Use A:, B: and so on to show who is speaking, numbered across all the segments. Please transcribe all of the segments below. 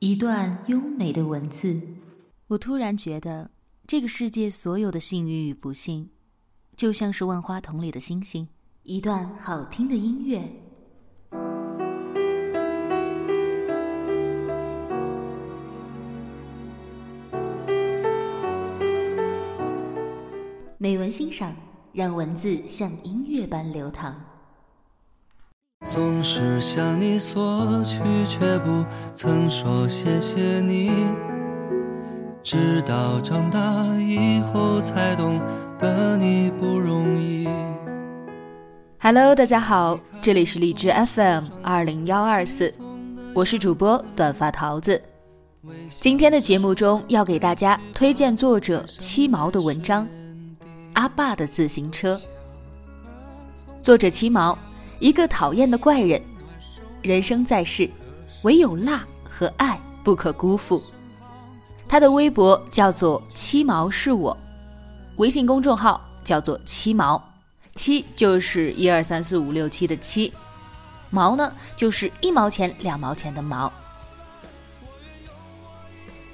A: 一段优美的文字，我突然觉得，这个世界所有的幸运与不幸，就像是万花筒里的星星。一段好听的音乐，美文欣赏，让文字像音乐般流淌。
B: 总是向你索取，却不曾说谢谢你。直到长大以后，才懂得你不容易。
A: Hello，大家好，这里是荔枝 FM 二零幺二四，我是主播短发桃子。今天的节目中要给大家推荐作者七毛的文章《阿爸的自行车》。作者七毛。一个讨厌的怪人，人生在世，唯有辣和爱不可辜负。他的微博叫做“七毛是我”，微信公众号叫做“七毛”，七就是一二三四五六七的七，毛呢就是一毛钱两毛钱的毛。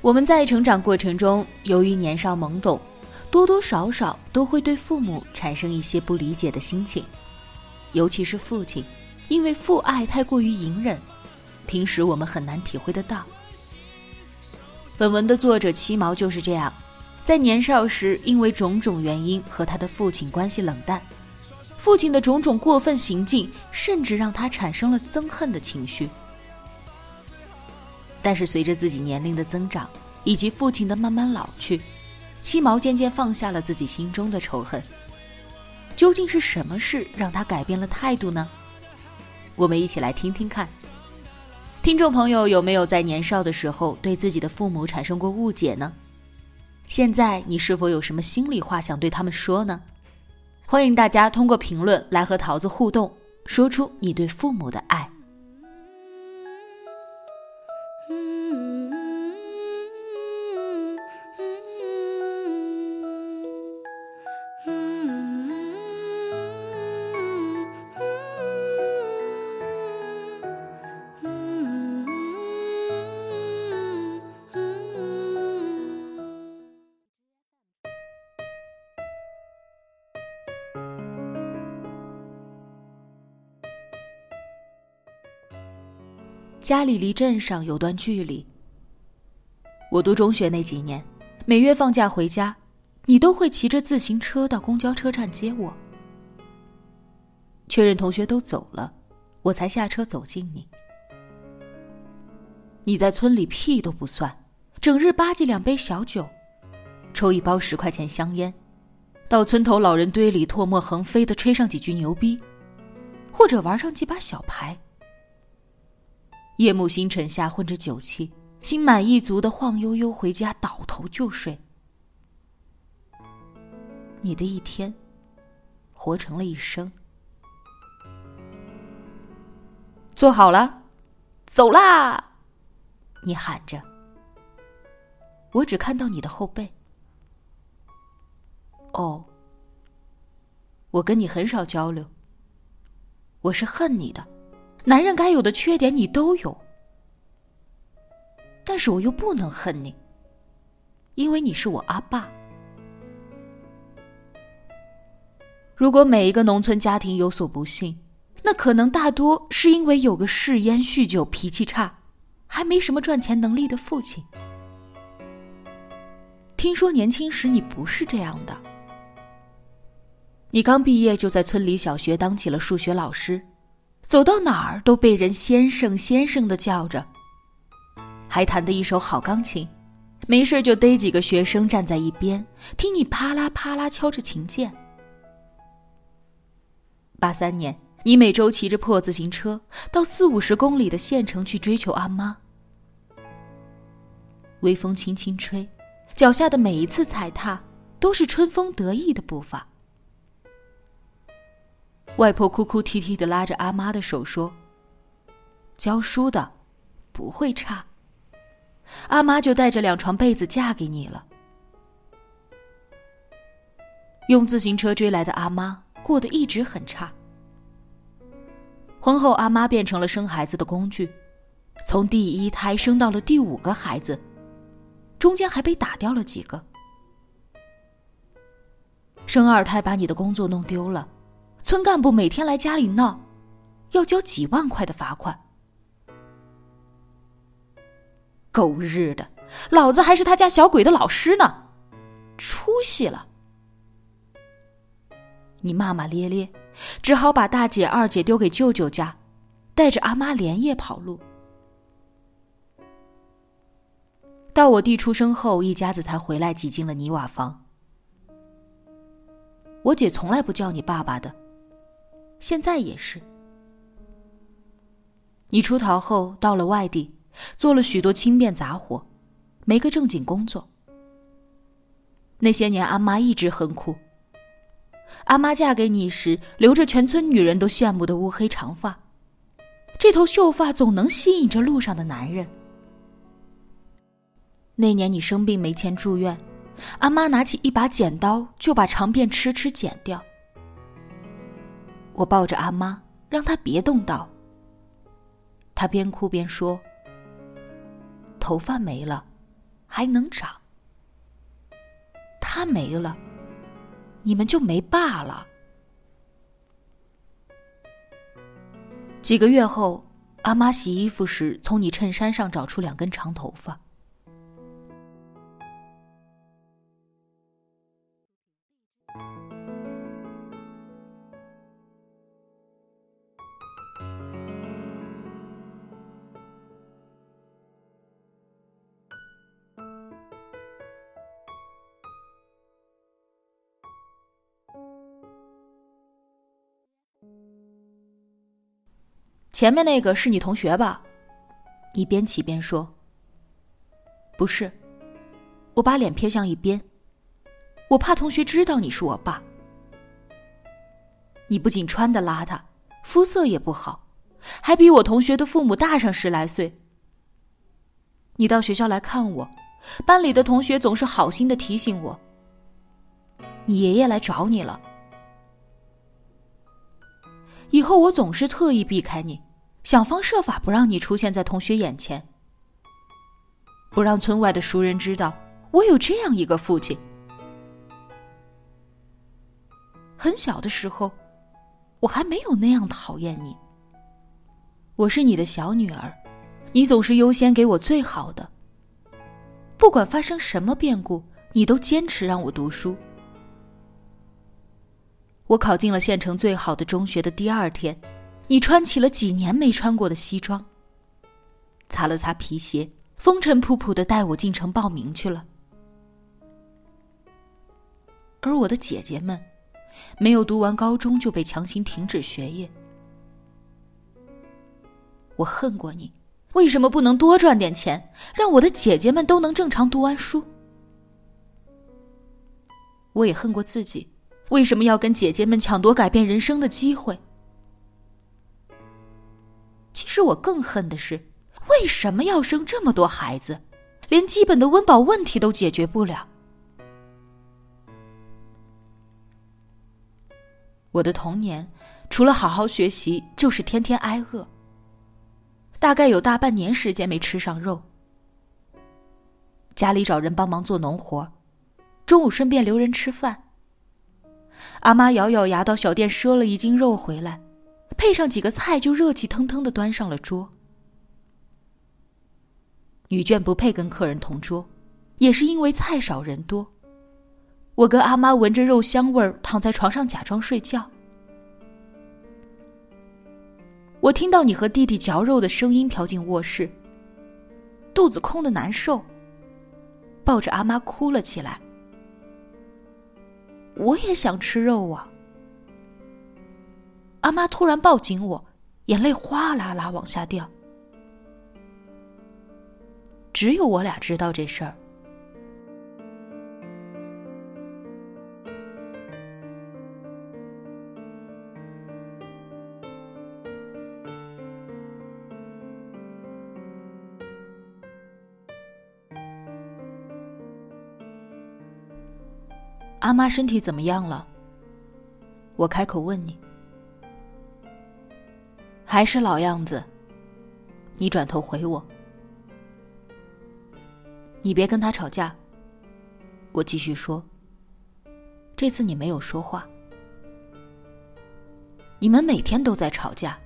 A: 我们在成长过程中，由于年少懵懂，多多少少都会对父母产生一些不理解的心情。尤其是父亲，因为父爱太过于隐忍，平时我们很难体会得到。本文的作者七毛就是这样，在年少时因为种种原因和他的父亲关系冷淡，父亲的种种过分行径甚至让他产生了憎恨的情绪。但是随着自己年龄的增长，以及父亲的慢慢老去，七毛渐渐放下了自己心中的仇恨。究竟是什么事让他改变了态度呢？我们一起来听听看。听众朋友有没有在年少的时候对自己的父母产生过误解呢？现在你是否有什么心里话想对他们说呢？欢迎大家通过评论来和桃子互动，说出你对父母的爱。家里离镇上有段距离。我读中学那几年，每月放假回家，你都会骑着自行车到公交车站接我。确认同学都走了，我才下车走近你。你在村里屁都不算，整日吧唧两杯小酒，抽一包十块钱香烟，到村头老人堆里唾沫横飞的吹上几句牛逼，或者玩上几把小牌。夜幕星辰下，混着酒气，心满意足的晃悠悠回家，倒头就睡。你的一天，活成了一生。坐好了，走啦！你喊着。我只看到你的后背。哦，我跟你很少交流。我是恨你的。男人该有的缺点你都有，但是我又不能恨你，因为你是我阿爸。如果每一个农村家庭有所不幸，那可能大多是因为有个嗜烟、酗酒、脾气差，还没什么赚钱能力的父亲。听说年轻时你不是这样的，你刚毕业就在村里小学当起了数学老师。走到哪儿都被人先生先生的叫着，还弹得一手好钢琴，没事就逮几个学生站在一边听你啪啦啪啦敲着琴键。八三年，你每周骑着破自行车到四五十公里的县城去追求阿妈，微风轻轻吹，脚下的每一次踩踏都是春风得意的步伐。外婆哭哭啼啼的拉着阿妈的手说：“教书的，不会差。”阿妈就带着两床被子嫁给你了。用自行车追来的阿妈过得一直很差。婚后，阿妈变成了生孩子的工具，从第一胎生到了第五个孩子，中间还被打掉了几个。生二胎把你的工作弄丢了，村干部每天来家里闹，要交几万块的罚款。狗日的，老子还是他家小鬼的老师呢，出息了！你骂骂咧咧，只好把大姐、二姐丢给舅舅家，带着阿妈连夜跑路。到我弟出生后，一家子才回来，挤进了泥瓦房。我姐从来不叫你爸爸的，现在也是。你出逃后到了外地，做了许多轻便杂活，没个正经工作。那些年，阿妈一直很苦。阿妈嫁给你时，留着全村女人都羡慕的乌黑长发，这头秀发总能吸引着路上的男人。那年你生病没钱住院，阿妈拿起一把剪刀就把长辫吃吃剪掉。我抱着阿妈，让她别动刀。她边哭边说：“头发没了，还能长；他没了。”你们就没爸了。几个月后，阿妈洗衣服时，从你衬衫上找出两根长头发。前面那个是你同学吧？你边骑边说：“不是。”我把脸偏向一边，我怕同学知道你是我爸。你不仅穿的邋遢，肤色也不好，还比我同学的父母大上十来岁。你到学校来看我，班里的同学总是好心的提醒我：“你爷爷来找你了。”以后我总是特意避开你，想方设法不让你出现在同学眼前，不让村外的熟人知道我有这样一个父亲。很小的时候，我还没有那样讨厌你。我是你的小女儿，你总是优先给我最好的。不管发生什么变故，你都坚持让我读书。我考进了县城最好的中学的第二天，你穿起了几年没穿过的西装，擦了擦皮鞋，风尘仆仆的带我进城报名去了。而我的姐姐们，没有读完高中就被强行停止学业。我恨过你，为什么不能多赚点钱，让我的姐姐们都能正常读完书？我也恨过自己。为什么要跟姐姐们抢夺改变人生的机会？使我更恨的是，为什么要生这么多孩子，连基本的温饱问题都解决不了？我的童年，除了好好学习，就是天天挨饿。大概有大半年时间没吃上肉，家里找人帮忙做农活，中午顺便留人吃饭。阿妈咬咬牙到小店赊了一斤肉回来，配上几个菜，就热气腾腾的端上了桌。女眷不配跟客人同桌，也是因为菜少人多。我跟阿妈闻着肉香味儿，躺在床上假装睡觉。我听到你和弟弟嚼肉的声音，飘进卧室，肚子空的难受，抱着阿妈哭了起来。我也想吃肉啊！阿妈突然抱紧我，眼泪哗啦啦往下掉。只有我俩知道这事儿。阿妈身体怎么样了？我开口问你，还是老样子，你转头回我：“你别跟他吵架。”我继续说：“这次你没有说话。你们每天都在吵架，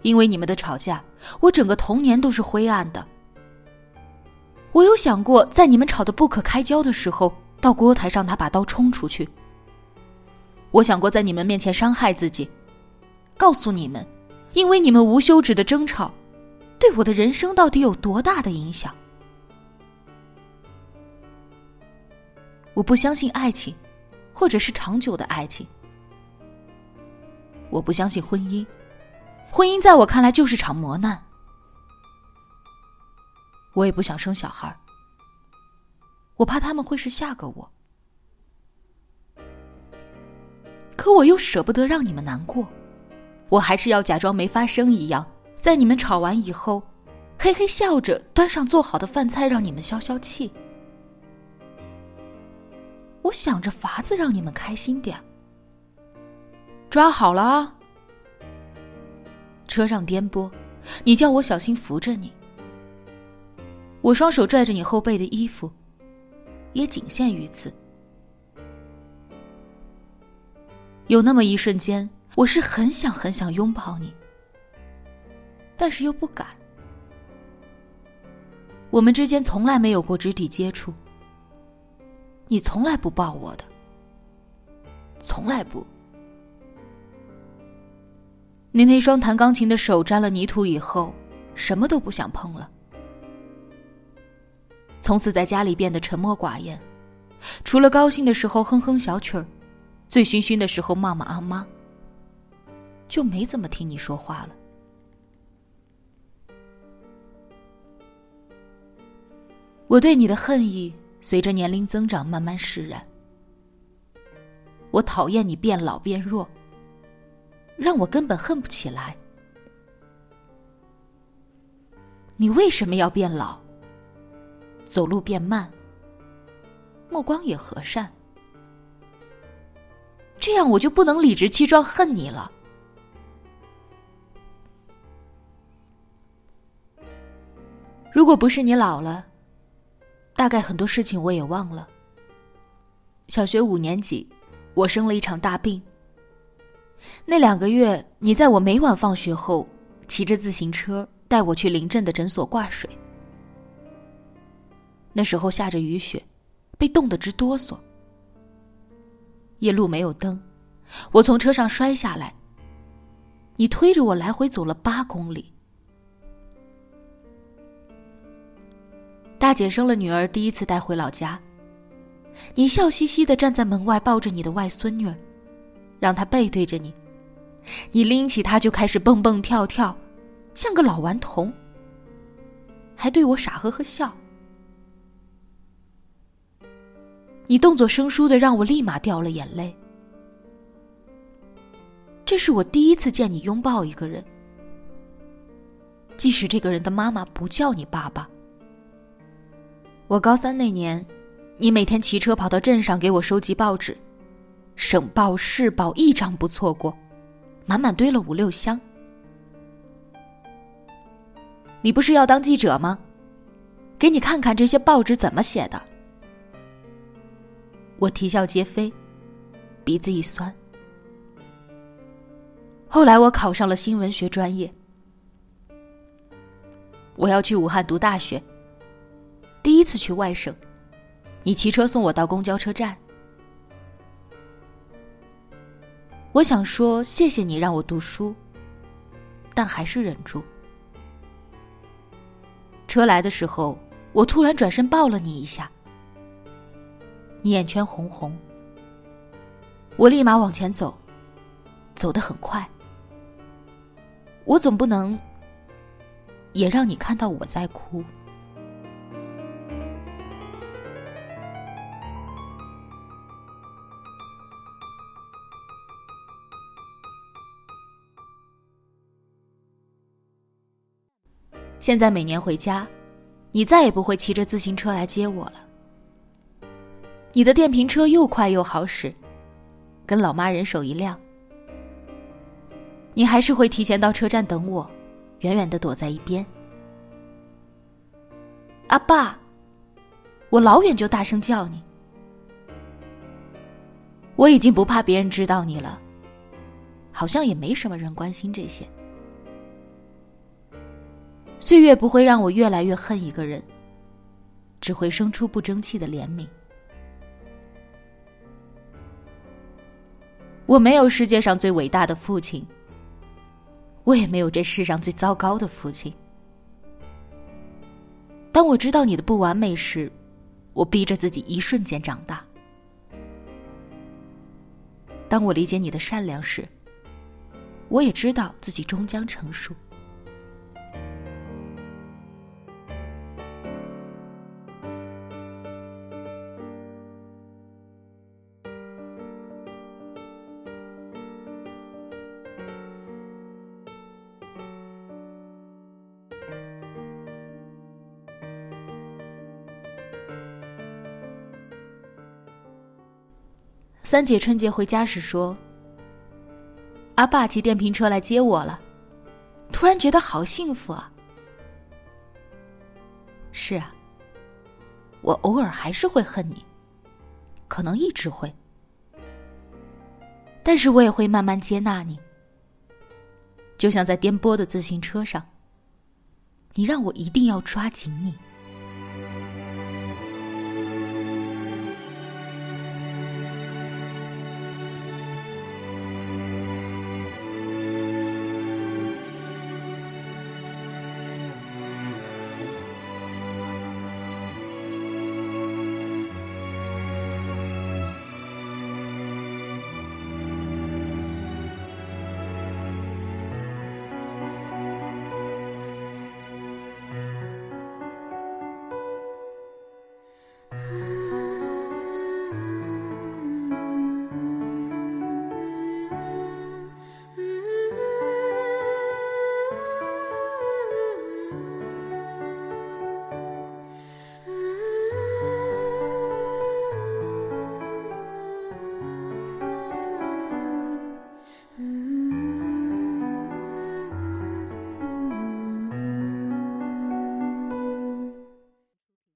A: 因为你们的吵架，我整个童年都是灰暗的。我有想过，在你们吵得不可开交的时候，到锅台上拿把刀冲出去。我想过在你们面前伤害自己，告诉你们，因为你们无休止的争吵。”对我的人生到底有多大的影响？我不相信爱情，或者是长久的爱情。我不相信婚姻，婚姻在我看来就是场磨难。我也不想生小孩，我怕他们会是下个我。可我又舍不得让你们难过，我还是要假装没发生一样。在你们吵完以后，嘿嘿笑着端上做好的饭菜，让你们消消气。我想着法子让你们开心点。抓好了啊，车上颠簸，你叫我小心扶着你。我双手拽着你后背的衣服，也仅限于此。有那么一瞬间，我是很想很想拥抱你。但是又不敢。我们之间从来没有过肢体接触，你从来不抱我的，从来不。你那双弹钢琴的手沾了泥土以后，什么都不想碰了。从此在家里变得沉默寡言，除了高兴的时候哼哼小曲儿，醉醺醺的时候骂骂阿妈，就没怎么听你说话了。我对你的恨意随着年龄增长慢慢释然。我讨厌你变老变弱，让我根本恨不起来。你为什么要变老？走路变慢，目光也和善，这样我就不能理直气壮恨你了。如果不是你老了。大概很多事情我也忘了。小学五年级，我生了一场大病。那两个月，你在我每晚放学后，骑着自行车带我去邻镇的诊所挂水。那时候下着雨雪，被冻得直哆嗦。夜路没有灯，我从车上摔下来。你推着我来回走了八公里。大姐生了女儿，第一次带回老家。你笑嘻嘻的站在门外，抱着你的外孙女，让她背对着你。你拎起她就开始蹦蹦跳跳，像个老顽童。还对我傻呵呵笑。你动作生疏的让我立马掉了眼泪。这是我第一次见你拥抱一个人，即使这个人的妈妈不叫你爸爸。我高三那年，你每天骑车跑到镇上给我收集报纸，省报、市报一张不错过，满满堆了五六箱。你不是要当记者吗？给你看看这些报纸怎么写的。我啼笑皆非，鼻子一酸。后来我考上了新闻学专业，我要去武汉读大学。第一次去外省，你骑车送我到公交车站。我想说谢谢你让我读书，但还是忍住。车来的时候，我突然转身抱了你一下，你眼圈红红。我立马往前走，走得很快。我总不能也让你看到我在哭。现在每年回家，你再也不会骑着自行车来接我了。你的电瓶车又快又好使，跟老妈人手一辆。你还是会提前到车站等我，远远的躲在一边。阿爸，我老远就大声叫你。我已经不怕别人知道你了，好像也没什么人关心这些。岁月不会让我越来越恨一个人，只会生出不争气的怜悯。我没有世界上最伟大的父亲，我也没有这世上最糟糕的父亲。当我知道你的不完美时，我逼着自己一瞬间长大。当我理解你的善良时，我也知道自己终将成熟。三姐春节回家时说：“阿爸骑电瓶车来接我了，突然觉得好幸福啊。”是啊，我偶尔还是会恨你，可能一直会，但是我也会慢慢接纳你。就像在颠簸的自行车上，你让我一定要抓紧你。